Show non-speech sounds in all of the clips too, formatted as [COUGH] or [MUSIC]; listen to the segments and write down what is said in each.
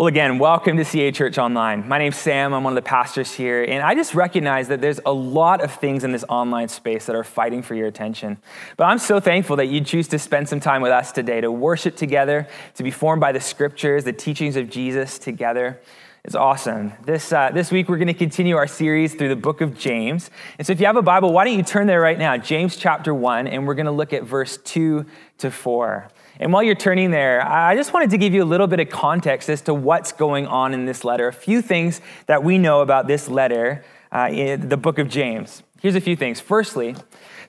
Well, again, welcome to CA Church Online. My name's Sam. I'm one of the pastors here. And I just recognize that there's a lot of things in this online space that are fighting for your attention. But I'm so thankful that you choose to spend some time with us today to worship together, to be formed by the scriptures, the teachings of Jesus together. It's awesome. This, uh, this week, we're going to continue our series through the book of James. And so, if you have a Bible, why don't you turn there right now? James chapter 1, and we're going to look at verse 2 to 4. And while you're turning there, I just wanted to give you a little bit of context as to what's going on in this letter, a few things that we know about this letter uh, in the book of James. Here's a few things. Firstly,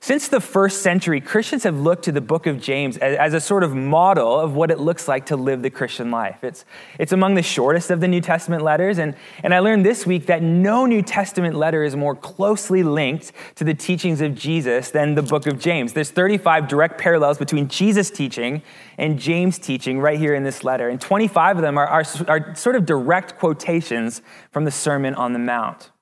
since the first century, Christians have looked to the book of James as, as, a sort of model of what it looks like to live the Christian life. It's, it's among the shortest of the New Testament letters, and, and I learned this week that no New Testament letter is more closely linked to the teachings of Jesus than the book of James. There's 35 direct parallels between Jesus' teaching and James' teaching right here in this letter, and 25 of them are, are, are sort of direct quotations from the Sermon on the Mount.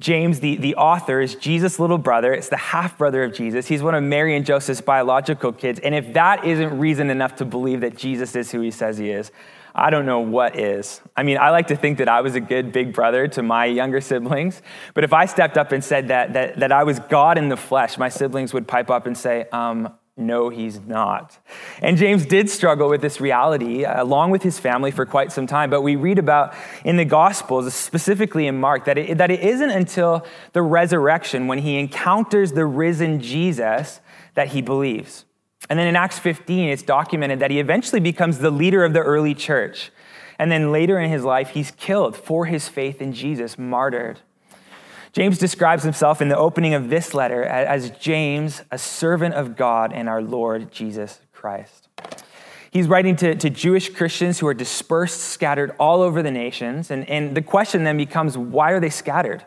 James, the, the author, is Jesus' little brother. It's the half brother of Jesus. He's one of Mary and Joseph's biological kids. And if that isn't reason enough to believe that Jesus is who he says he is, I don't know what is. I mean, I like to think that I was a good big brother to my younger siblings, but if I stepped up and said that, that, that I was God in the flesh, my siblings would pipe up and say, um, no, he's not. And James did struggle with this reality uh, along with his family for quite some time. But we read about in the Gospels, specifically in Mark, that it, that it isn't until the resurrection, when he encounters the risen Jesus, that he believes. And then in Acts 15, it's documented that he eventually becomes the leader of the early church. And then later in his life, he's killed for his faith in Jesus, martyred. James describes himself in the opening of this letter as James, a servant of God and our Lord Jesus Christ. He's writing to, to Jewish Christians who are dispersed, scattered all over the nations. And, and the question then becomes why are they scattered?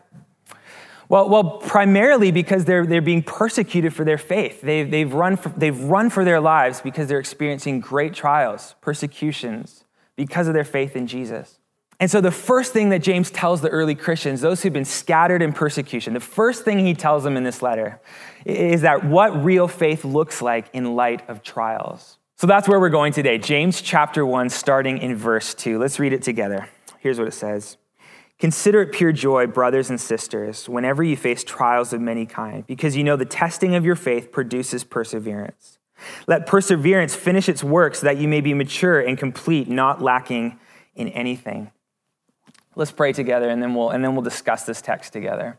Well, well primarily because they're, they're being persecuted for their faith. They've, they've, run for, they've run for their lives because they're experiencing great trials, persecutions, because of their faith in Jesus. And so, the first thing that James tells the early Christians, those who've been scattered in persecution, the first thing he tells them in this letter is that what real faith looks like in light of trials. So, that's where we're going today. James chapter 1, starting in verse 2. Let's read it together. Here's what it says Consider it pure joy, brothers and sisters, whenever you face trials of many kind, because you know the testing of your faith produces perseverance. Let perseverance finish its work so that you may be mature and complete, not lacking in anything. Let's pray together and then we'll, and then we'll discuss this text together.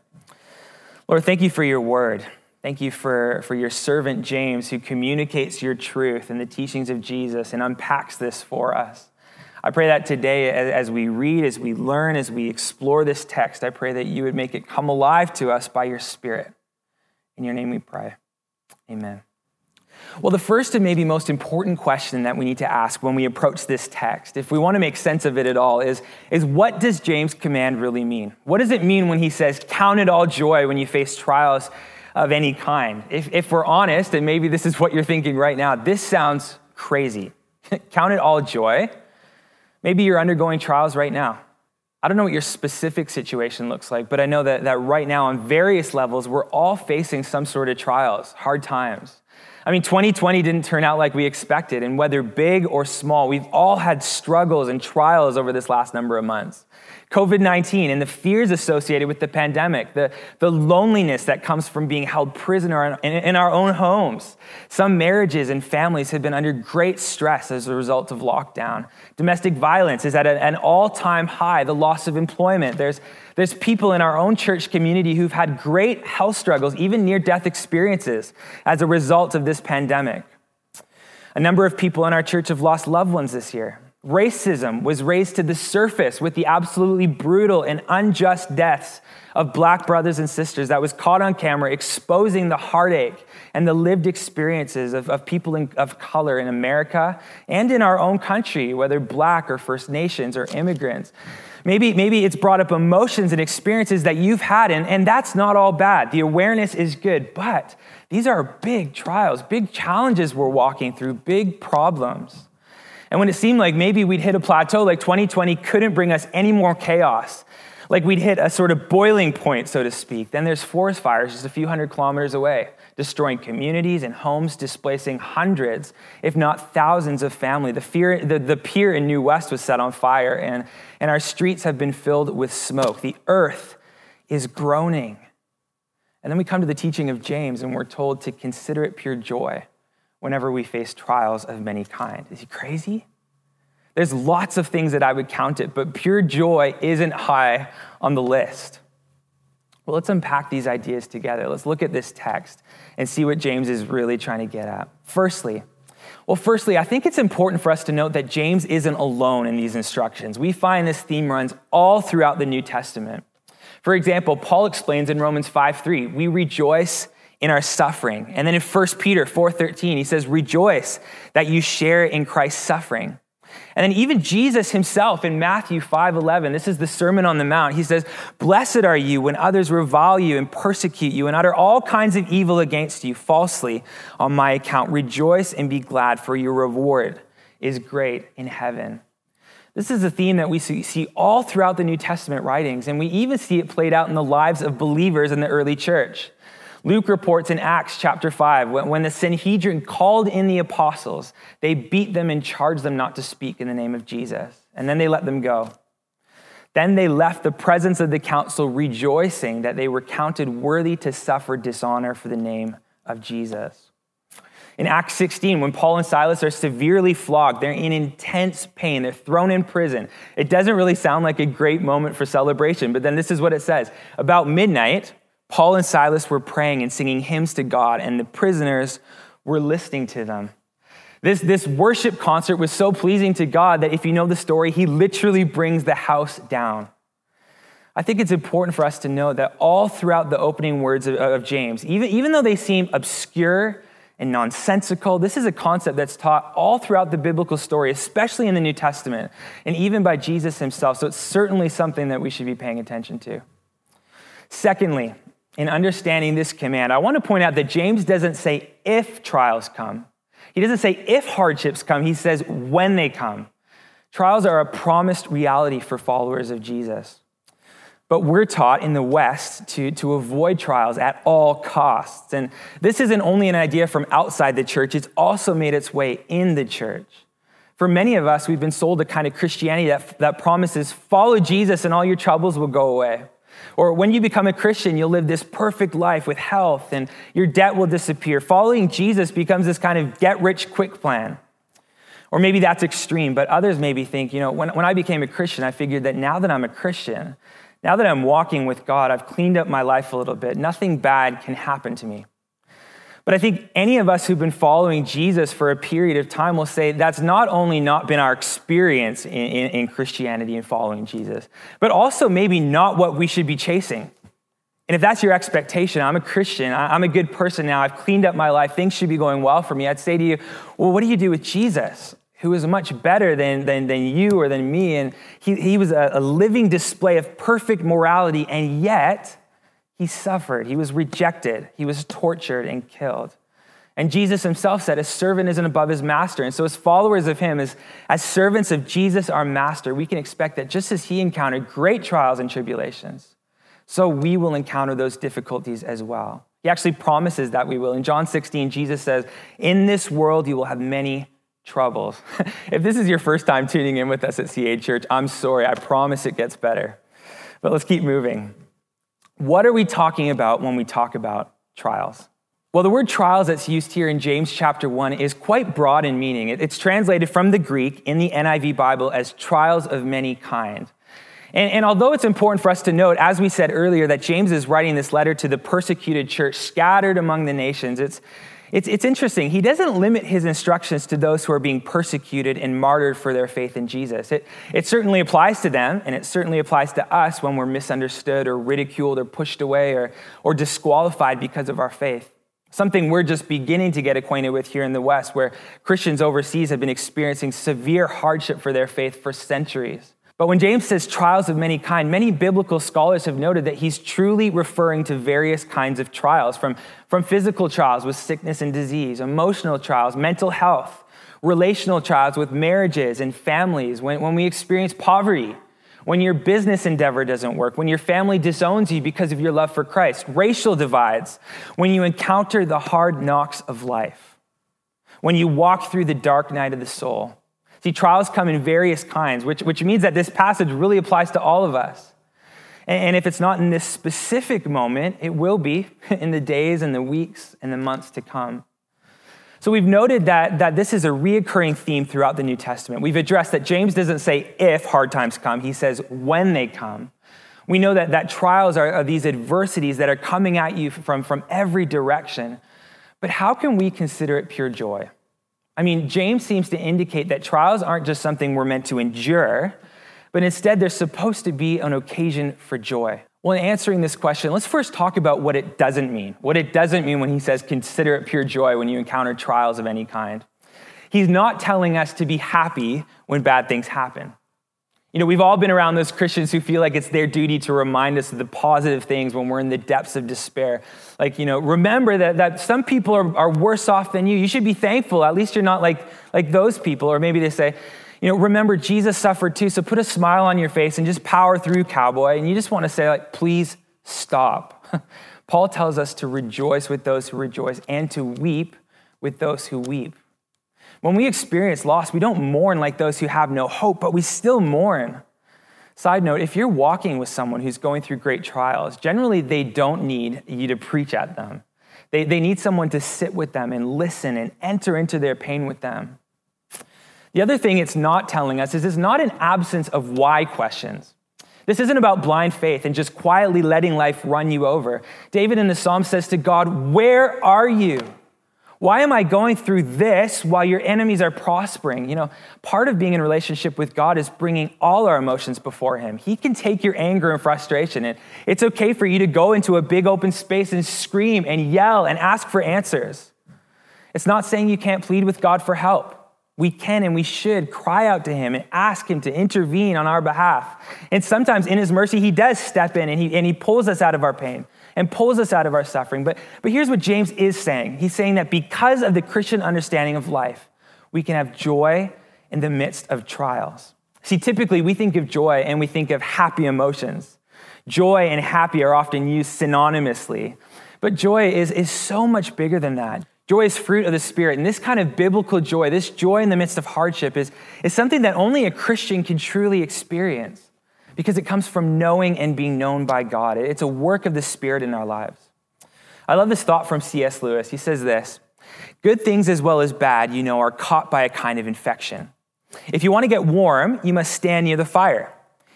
Lord, thank you for your word. Thank you for, for your servant James who communicates your truth and the teachings of Jesus and unpacks this for us. I pray that today, as we read, as we learn, as we explore this text, I pray that you would make it come alive to us by your Spirit. In your name we pray. Amen. Well, the first and maybe most important question that we need to ask when we approach this text, if we want to make sense of it at all, is, is what does James' command really mean? What does it mean when he says, Count it all joy when you face trials of any kind? If, if we're honest, and maybe this is what you're thinking right now, this sounds crazy. [LAUGHS] Count it all joy. Maybe you're undergoing trials right now. I don't know what your specific situation looks like, but I know that, that right now, on various levels, we're all facing some sort of trials, hard times. I mean, 2020 didn't turn out like we expected, and whether big or small, we've all had struggles and trials over this last number of months. COVID 19 and the fears associated with the pandemic, the, the loneliness that comes from being held prisoner in, in our own homes. Some marriages and families have been under great stress as a result of lockdown. Domestic violence is at an all time high, the loss of employment. There's, there's people in our own church community who've had great health struggles, even near death experiences, as a result of this pandemic. A number of people in our church have lost loved ones this year. Racism was raised to the surface with the absolutely brutal and unjust deaths of black brothers and sisters that was caught on camera, exposing the heartache and the lived experiences of, of people in, of color in America and in our own country, whether black or First Nations or immigrants. Maybe, maybe it's brought up emotions and experiences that you've had, and, and that's not all bad. The awareness is good, but these are big trials, big challenges we're walking through, big problems. And when it seemed like maybe we'd hit a plateau, like 2020 couldn't bring us any more chaos, Like we'd hit a sort of boiling point, so to speak. Then there's forest fires just a few hundred kilometers away, destroying communities and homes, displacing hundreds, if not thousands of family. The, fear, the, the pier in New West was set on fire, and, and our streets have been filled with smoke. The earth is groaning. And then we come to the teaching of James, and we're told to consider it pure joy whenever we face trials of many kind. Is he crazy? There's lots of things that I would count it, but pure joy isn't high on the list. Well, let's unpack these ideas together. Let's look at this text and see what James is really trying to get at. Firstly, well, firstly, I think it's important for us to note that James isn't alone in these instructions. We find this theme runs all throughout the New Testament. For example, Paul explains in Romans 5 3, we rejoice in our suffering. And then in 1 Peter 4:13, he says, "Rejoice that you share in Christ's suffering." And then even Jesus himself in Matthew 5:11, this is the Sermon on the Mount. He says, "Blessed are you when others revile you and persecute you and utter all kinds of evil against you falsely on my account. Rejoice and be glad, for your reward is great in heaven." This is a theme that we see all throughout the New Testament writings, and we even see it played out in the lives of believers in the early church. Luke reports in Acts chapter 5 when the Sanhedrin called in the apostles, they beat them and charged them not to speak in the name of Jesus. And then they let them go. Then they left the presence of the council rejoicing that they were counted worthy to suffer dishonor for the name of Jesus. In Acts 16, when Paul and Silas are severely flogged, they're in intense pain, they're thrown in prison. It doesn't really sound like a great moment for celebration, but then this is what it says. About midnight, Paul and Silas were praying and singing hymns to God, and the prisoners were listening to them. This, this worship concert was so pleasing to God that if you know the story, he literally brings the house down. I think it's important for us to know that all throughout the opening words of, of James, even, even though they seem obscure and nonsensical, this is a concept that's taught all throughout the biblical story, especially in the New Testament, and even by Jesus himself. So it's certainly something that we should be paying attention to. Secondly, in understanding this command, I want to point out that James doesn't say if trials come. He doesn't say if hardships come, he says when they come. Trials are a promised reality for followers of Jesus. But we're taught in the West to, to avoid trials at all costs. And this isn't only an idea from outside the church, it's also made its way in the church. For many of us, we've been sold a kind of Christianity that, that promises follow Jesus and all your troubles will go away. Or when you become a Christian, you'll live this perfect life with health and your debt will disappear. Following Jesus becomes this kind of get rich quick plan. Or maybe that's extreme, but others maybe think, you know, when, when I became a Christian, I figured that now that I'm a Christian, now that I'm walking with God, I've cleaned up my life a little bit. Nothing bad can happen to me. But I think any of us who've been following Jesus for a period of time will say that's not only not been our experience in, in, in, Christianity and following Jesus, but also maybe not what we should be chasing. And if that's your expectation, I'm a Christian, I'm a good person now, I've cleaned up my life, things should be going well for me, I'd say to you, well, what do you do with Jesus? Who is much better than, than, than you or than me? And he, he was a, a living display of perfect morality, and yet, he suffered, he was rejected, he was tortured and killed. And Jesus himself said, A servant isn't above his master. And so, as followers of him, as, as servants of Jesus, our master, we can expect that just as he encountered great trials and tribulations, so we will encounter those difficulties as well. He actually promises that we will. In John 16, Jesus says, In this world you will have many troubles. [LAUGHS] if this is your first time tuning in with us at CA Church, I'm sorry. I promise it gets better. But let's keep moving. What are we talking about when we talk about trials? Well, the word trials that's used here in James chapter 1 is quite broad in meaning. It's translated from the Greek in the NIV Bible as trials of many kind. And, and, although it's important for us to note, as we said earlier, that James is writing this letter to the persecuted church scattered among the nations, it's, it's, it's interesting. He doesn't limit his instructions to those who are being persecuted and martyred for their faith in Jesus. It, it certainly applies to them, and it certainly applies to us when we're misunderstood or ridiculed or pushed away or, or disqualified because of our faith. Something we're just beginning to get acquainted with here in the West, where Christians overseas have been experiencing severe hardship for their faith for centuries. But when James says trials of many kind, many biblical scholars have noted that he's truly referring to various kinds of trials, from, from physical trials with sickness and disease, emotional trials, mental health, relational trials with marriages and families, when, when we experience poverty, when your business endeavor doesn't work, when your family disowns you because of your love for Christ, racial divides, when you encounter the hard knocks of life, when you walk through the dark night of the soul. See, trials come in various kinds, which, which means that this passage really applies to all of us. And if it's not in this specific moment, it will be [LAUGHS] in the days and the weeks and the months to come. So we've noted that, that this is a reoccurring theme throughout the New Testament. We've addressed that James doesn't say if hard times come, he says when they come. We know that, that trials are, are these adversities that are coming at you from, from every direction. But how can we consider it pure joy? I mean, James seems to indicate that trials aren't just something we're meant to endure, but instead they're supposed to be an occasion for joy. Well, in answering this question, let's first talk about what it doesn't mean. What it doesn't mean when he says, consider it pure joy when you encounter trials of any kind. He's not telling us to be happy when bad things happen. You know, we've all been around those Christians who feel like it's their duty to remind us of the positive things when we're in the depths of despair. Like, you know, remember that, that some people are, are worse off than you. You should be thankful. At least you're not like, like those people. Or maybe they say, you know, remember Jesus suffered too, so put a smile on your face and just power through, cowboy. And you just want to say, like, please stop. [LAUGHS] Paul tells us to rejoice with those who rejoice and to weep with those who weep. When we experience loss, we don't mourn like those who have no hope, but we still mourn. Side note if you're walking with someone who's going through great trials, generally they don't need you to preach at them. They, they need someone to sit with them and listen and enter into their pain with them. The other thing it's not telling us is it's not an absence of why questions. This isn't about blind faith and just quietly letting life run you over. David in the psalm says to God, Where are you? Why am I going through this while your enemies are prospering? You know, part of being in relationship with God is bringing all our emotions before Him. He can take your anger and frustration. And it's okay for you to go into a big open space and scream and yell and ask for answers. It's not saying you can't plead with God for help we can and we should cry out to him and ask him to intervene on our behalf. And sometimes in his mercy, he does step in and he, and he pulls us out of our pain and pulls us out of our suffering. But, but here's what James is saying He's saying that because of the Christian understanding of life, we can have joy in the midst of trials. See, typically we think of joy and we think of happy emotions. Joy and happy are often used synonymously. But joy is, is so much bigger than that. Joy is fruit of the Spirit. And this kind of biblical joy, this joy in the midst of hardship, is, is something that only a Christian can truly experience because it comes from knowing and being known by God. It's a work of the Spirit in our lives. I love this thought from C.S. Lewis. He says this Good things as well as bad, you know, are caught by a kind of infection. If you want to get warm, you must stand near the fire.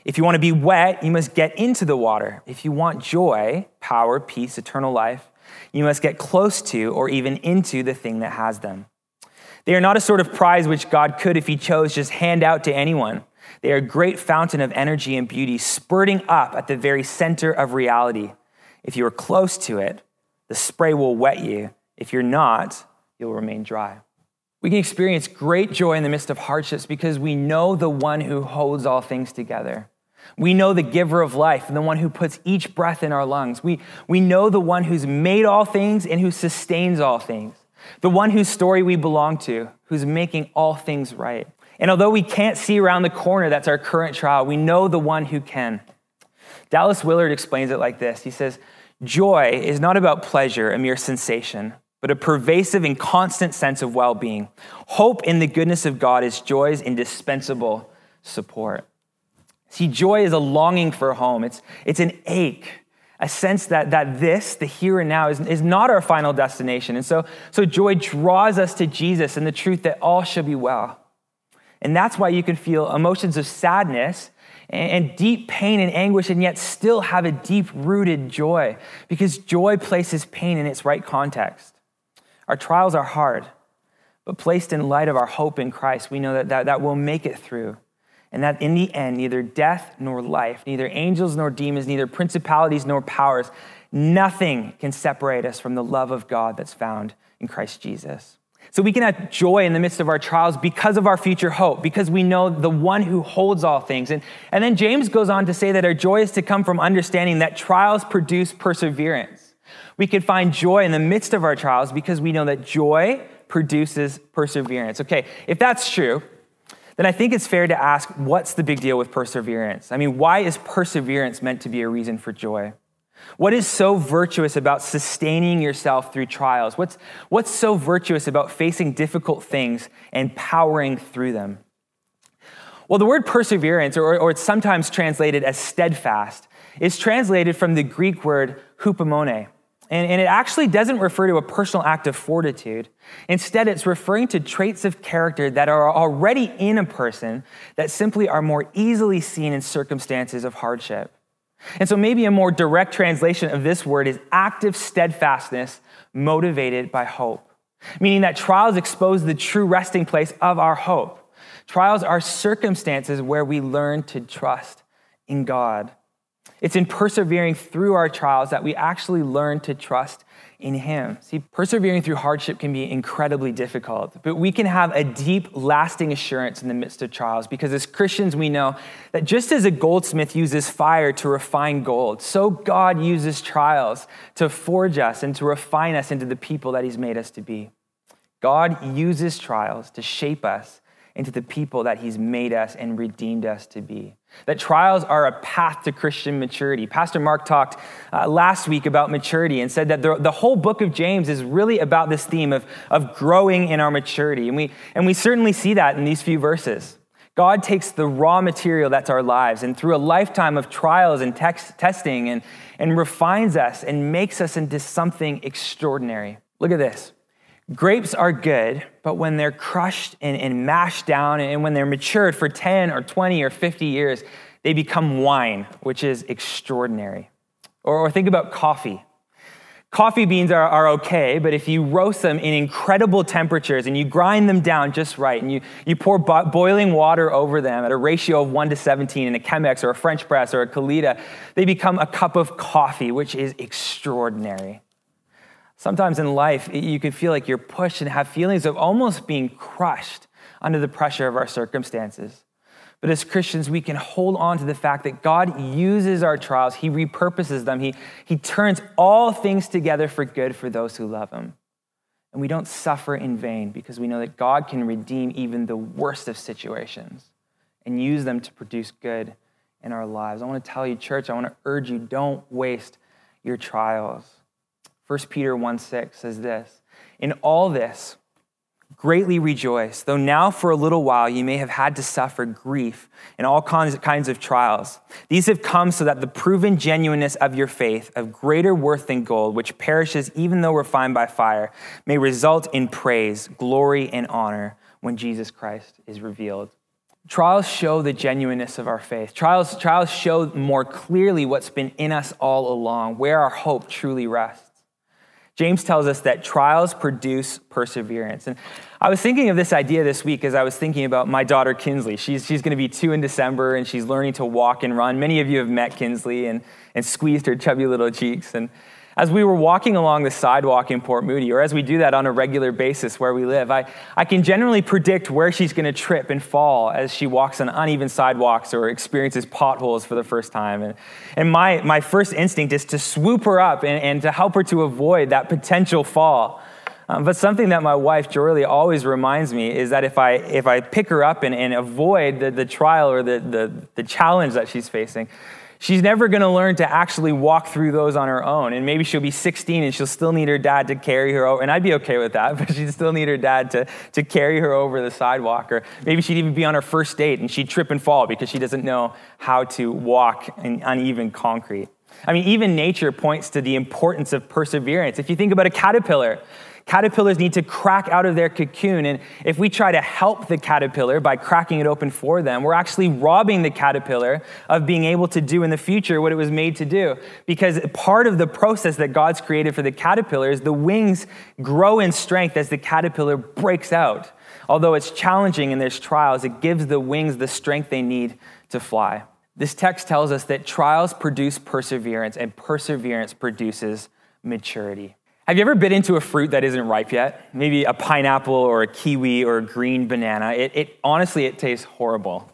If you want to be wet, you must get into the water. If you want joy, power, peace, eternal life, you must get close to or even into the thing that has them. They are not a sort of prize which God could, if He chose, just hand out to anyone. They are a great fountain of energy and beauty, spurting up at the very center of reality. If you are close to it, the spray will wet you. If you're not, you'll remain dry. We can experience great joy in the midst of hardships because we know the one who holds all things together. We know the giver of life and the one who puts each breath in our lungs. We, we know the one who's made all things and who sustains all things, the one whose story we belong to, who's making all things right. And although we can't see around the corner that's our current trial, we know the one who can. Dallas Willard explains it like this He says, Joy is not about pleasure, a mere sensation, but a pervasive and constant sense of well being. Hope in the goodness of God is joy's indispensable support. See, joy is a longing for home, it's, it's an ache, a sense that, that this, the here and now, is, is not our final destination. And so, so joy draws us to Jesus and the truth that all shall be well. And that's why you can feel emotions of sadness and, deep pain and anguish, and yet still have a deep rooted joy, because joy places pain in its right context. Our trials are hard, but placed in light of our hope in Christ, we know that, that, that we'll make it through and that in the end, neither death nor life, neither angels nor demons, neither principalities nor powers, nothing can separate us from the love of God that's found in Christ Jesus. So we can have joy in the midst of our trials because of our future hope, because we know the one who holds all things. And, and then James goes on to say that our joy is to come from understanding that trials produce perseverance. We can find joy in the midst of our trials because we know that joy produces perseverance. Okay, if that's true, then I think it's fair to ask what's the big deal with perseverance? I mean, why is perseverance meant to be a reason for joy? What is so virtuous about sustaining yourself through trials? What's, what's so virtuous about facing difficult things and powering through them? Well, the word perseverance, or, or it's sometimes translated as steadfast, is translated from the Greek word hupomone. And, and it actually doesn't refer to a personal act of fortitude. Instead, it's referring to traits of character that are already in a person that simply are more easily seen in circumstances of hardship. And so, maybe a more direct translation of this word is active steadfastness motivated by hope, meaning that trials expose the true resting place of our hope. Trials are circumstances where we learn to trust in God. It's in persevering through our trials that we actually learn to trust in Him. See, persevering through hardship can be incredibly difficult, but we can have a deep, lasting assurance in the midst of trials because as Christians, we know that just as a goldsmith uses fire to refine gold, so God uses trials to forge us and to refine us into the people that He's made us to be. God uses trials to shape us into the people that He's made us and redeemed us to be. That trials are a path to Christian maturity. Pastor Mark talked uh, last week about maturity and said that the, the whole book of James is really about this theme of, of growing in our maturity. And we, and we certainly see that in these few verses. God takes the raw material that's our lives and through a lifetime of trials and testing and, and refines us and makes us into something extraordinary. Look at this. Grapes are good, but when they're crushed and, and, mashed down and when they're matured for 10 or 20 or 50 years, they become wine, which is extraordinary. Or, or think about coffee. Coffee beans are, are okay, but if you roast them in incredible temperatures and you grind them down just right and you, you pour bo- boiling water over them at a ratio of 1 to 17 in a Chemex or a French press or a Kalita, they become a cup of coffee, which is extraordinary. Sometimes in life, you can feel like you're pushed and have feelings of almost being crushed under the pressure of our circumstances. But as Christians, we can hold on to the fact that God uses our trials, He repurposes them, He, he turns all things together for good for those who love Him. And we don't suffer in vain because we know that God can redeem even the worst of situations and use them to produce good in our lives. I want to tell you, church, I want to urge you don't waste your trials. 1 Peter 1 6 says this In all this, greatly rejoice, though now for a little while you may have had to suffer grief and all kinds of trials. These have come so that the proven genuineness of your faith, of greater worth than gold, which perishes even though refined by fire, may result in praise, glory, and honor when Jesus Christ is revealed. Trials show the genuineness of our faith. Trials, trials show more clearly what's been in us all along, where our hope truly rests. James tells us that trials produce perseverance. And I was thinking of this idea this week as I was thinking about my daughter Kinsley. She's, she's going to be two in December and she's learning to walk and run. Many of you have met Kinsley and, and squeezed her chubby little cheeks. And as we were walking along the sidewalk in Port Moody, or as we do that on a regular basis where we live, I, I can generally predict where she's going to trip and fall as she walks on uneven sidewalks or experiences potholes for the first time. And, and my, my first instinct is to swoop her up and, and to help her to avoid that potential fall. Um, but something that my wife, Jorley, always reminds me is that if I, if I pick her up and, and avoid the, the trial or the, the, the challenge that she's facing, She's never going to learn to actually walk through those on her own. And maybe she'll be 16 and she'll still need her dad to carry her over. And I'd be okay with that, [LAUGHS] but she'd still need her dad to, to carry her over the sidewalk. Or maybe she'd even be on her first date and she'd trip and fall because she doesn't know how to walk in uneven concrete. I mean, even nature points to the importance of perseverance. If you think about a caterpillar, Caterpillars need to crack out of their cocoon. And if we try to help the caterpillar by cracking it open for them, we're actually robbing the caterpillar of being able to do in the future what it was made to do. Because part of the process that God's created for the caterpillar is the wings grow in strength as the caterpillar breaks out. Although it's challenging and there's trials, it gives the wings the strength they need to fly. This text tells us that trials produce perseverance, and perseverance produces maturity. Have you ever bit into a fruit that isn't ripe yet? Maybe a pineapple or a kiwi or a green banana. It, it, honestly, it tastes horrible.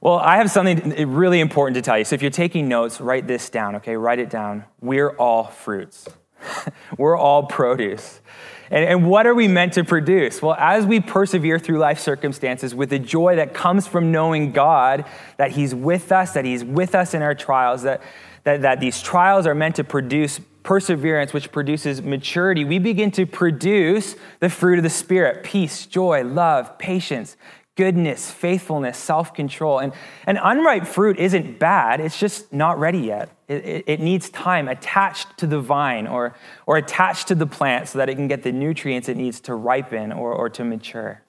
Well, I have something really important to tell you. So if you're taking notes, write this down, okay? Write it down. We're all fruits. [LAUGHS] We're all produce. And, and, what are we meant to produce? Well, as we persevere through life circumstances with the joy that comes from knowing God, that He's with us, that He's with us in our trials, that, that, that these trials are meant to produce perseverance, which produces maturity, we begin to produce the fruit of the Spirit peace, joy, love, patience, goodness, faithfulness, self control. And, and unripe fruit isn't bad, it's just not ready yet. It, it, it, needs time attached to the vine or, or attached to the plant so that it can get the nutrients it needs to ripen or, or to mature.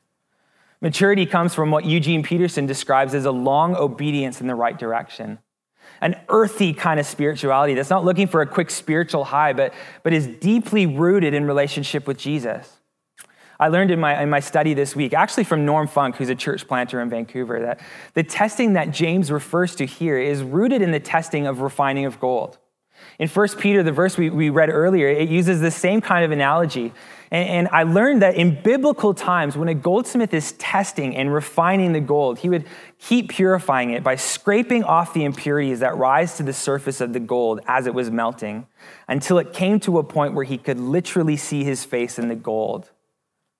Maturity comes from what Eugene Peterson describes as a long obedience in the right direction an earthy kind of spirituality that's not looking for a quick spiritual high, but, but is deeply rooted in relationship with Jesus. I learned in my, in my study this week, actually from Norm Funk, who's a church planter in Vancouver, that the testing that James refers to here is rooted in the testing of refining of gold. In 1 Peter, the verse we, we read earlier, it uses the same kind of analogy. And, and I learned that in biblical times, when a goldsmith is testing and refining the gold, he would keep purifying it by scraping off the impurities that rise to the surface of the gold as it was melting until it came to a point where he could literally see his face in the gold.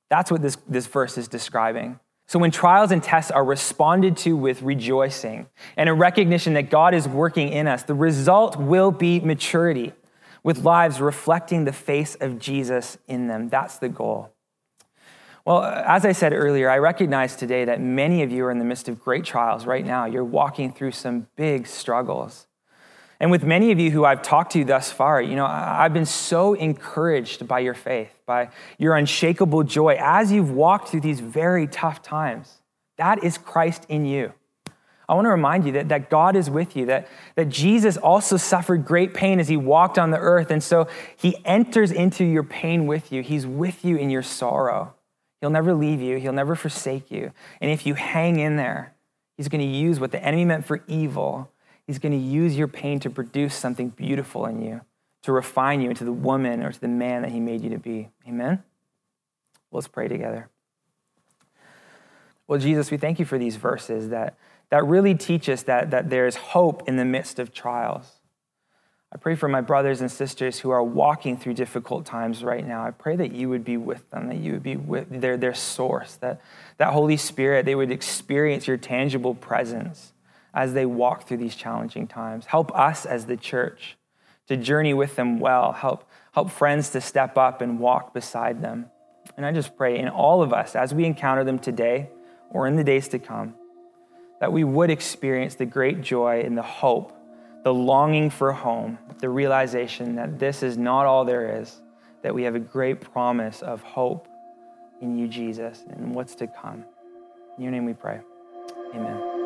That's what this, this verse is describing. So, when trials and tests are responded to with rejoicing and a recognition that God is working in us, the result will be maturity with lives reflecting the face of Jesus in them. That's the goal. Well, as I said earlier, I recognize today that many of you are in the midst of great trials right now. You're walking through some big struggles. And with many of you who I've talked to thus far, you know, I've been so encouraged by your faith, by your unshakable joy as you've walked through these very tough times. That is Christ in you. I want to remind you that, that God is with you, that, that Jesus also suffered great pain as he walked on the earth. And so he enters into your pain with you. He's with you in your sorrow. He'll never leave you, he'll never forsake you. And if you hang in there, he's going to use what the enemy meant for evil He's going to use your pain to produce something beautiful in you, to refine you into the woman or to the man that He made you to be. Amen? Let's pray together. Well, Jesus, we thank you for these verses that, that really teach us that, that there's hope in the midst of trials. I pray for my brothers and sisters who are walking through difficult times right now. I pray that you would be with them, that you would be with their, their source, that that Holy Spirit, they would experience your tangible presence as they walk through these challenging times. Help us as the church to journey with them well. Help, help friends to step up and walk beside them. And I just pray in all of us, as we encounter them today or in the days to come, that we would experience the great joy and the hope, the longing for home, the realization that this is not all there is, that we have a great promise of hope in you, Jesus, and what's to come. In your name we pray. Amen.